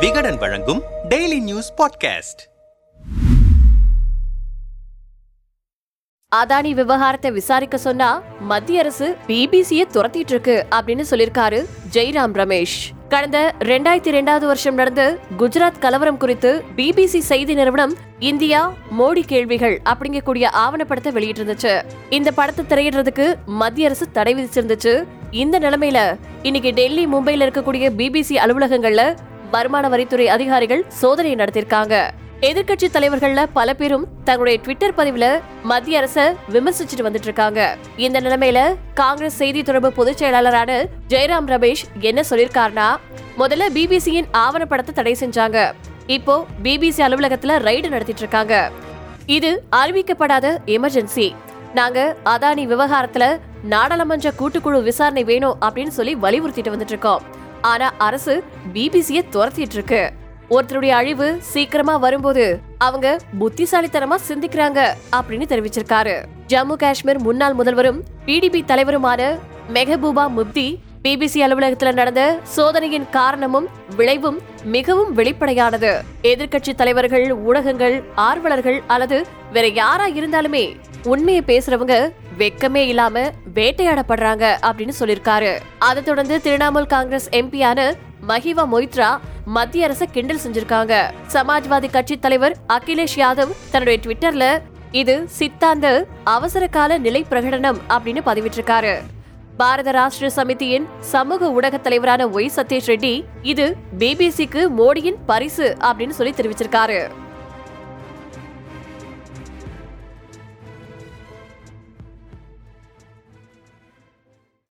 விகடன் வழங்கும் daily news podcast Adani விவகாரத்தை விசாரிக்க சொன்னா மத்திய அரசு பிபிசிய துரத்திட்டு இருக்கு அப்படின்னு சொல்லிருக்காரு ஜெய்ராம் ரமேஷ். கடந்த ரெண்டாயிரத்தி ரெண்டாவது வருஷம் நடந்த குஜராத் கலவரம் குறித்து பிபிசி செய்தி நிறுவனம் இந்தியா மோடி கேள்விகள் அப்படிங்கக்கூடிய ஆவணப்படத்தை வெளியிட்டிருந்துச்சு. இந்த படத்தை திரையிடுறதுக்கு மத்திய அரசு தடை விதிச்சிருந்துச்சு. இந்த நிலைமையில இன்னைக்கு டெல்லி மும்பையில இருக்கக்கூடிய பிபிசி அலுவலகங்கள்ல வருமான வரித்துறை அதிகாரிகள் சோதனை நடத்திருக்காங்க. எதிர்க்கட்சி தலைவர்கள்ல பல பேரும் தங்களுடைய ட்விட்டர் பதிவுல மத்திய அரச விமர்சிச்சுட்டு வந்துட்டு இருக்காங்க இந்த நிலைமையில காங்கிரஸ் செய்தி தொடர்பு பொதுச் செயலாளரான ஜெயராம் ரமேஷ் என்ன சொல்லியிருக்காருன்னா முதல்ல பிபிசியின் ஆவணப்படத்தை தடை செஞ்சாங்க. இப்போ பிபிசி அலுவலகத்துல ரைடு நடத்திட்டு இருக்காங்க இது அறிவிக்கப்படாத எமர்ஜென்சி. நாங்க அதானி விவகாரத்துல நாடாளுமன்ற கூட்டுக்குழு விசாரணை வேணும் அப்படின்னு சொல்லி வலியுறுத்திட்டு வந்துட்டு இருக்கோம் ஆனா அரசு பிபிசிய துரத்திட்டு இருக்கு ஒருத்தருடைய அழிவு சீக்கிரமா வரும்போது அவங்க புத்திசாலித்தனமா சிந்திக்கிறாங்க அப்படின்னு தெரிவிச்சிருக்காரு. ஜம்மு காஷ்மீர் முன்னாள் முதல்வரும் பிடிபி தலைவருமான மெஹபூபா முப்தி பிபிசி அலுவலகத்துல நடந்த சோதனையின் காரணமும் விளைவும் மிகவும் வெளிப்படையானது. எதிர்க்கட்சி தலைவர்கள் ஊடகங்கள் ஆர்வலர்கள் அல்லது வேற யாரா இருந்தாலுமே உண்மையை பேசுறவங்க வெக்கமே இல்லாம வேட்டையாடப்படுறாங்க அப்படின்னு சொல்லியிருக்காரு. அதை தொடர்ந்து திரிணாமுல் காங்கிரஸ் எம்பியான மஹிவா மொய்த்ரா மத்திய அரசை கிண்டல் செஞ்சிருக்காங்க. சமாஜ்வாதி கட்சி தலைவர் அகிலேஷ் யாதவ் தன்னுடைய ட்விட்டர்ல இது சித்தாந்த அவசர கால நிலை பிரகடனம் அப்படின்னு பதிவிட்டிருக்காரு. பாரத ராஷ்டிரிய சமிதியின் சமூக ஊடக தலைவரான ஒய் சதீஷ் ரெட்டி இது பிபிசிக்கு மோடியின் பரிசு அப்படின்னு சொல்லி தெரிவிச்சிருக்காரு.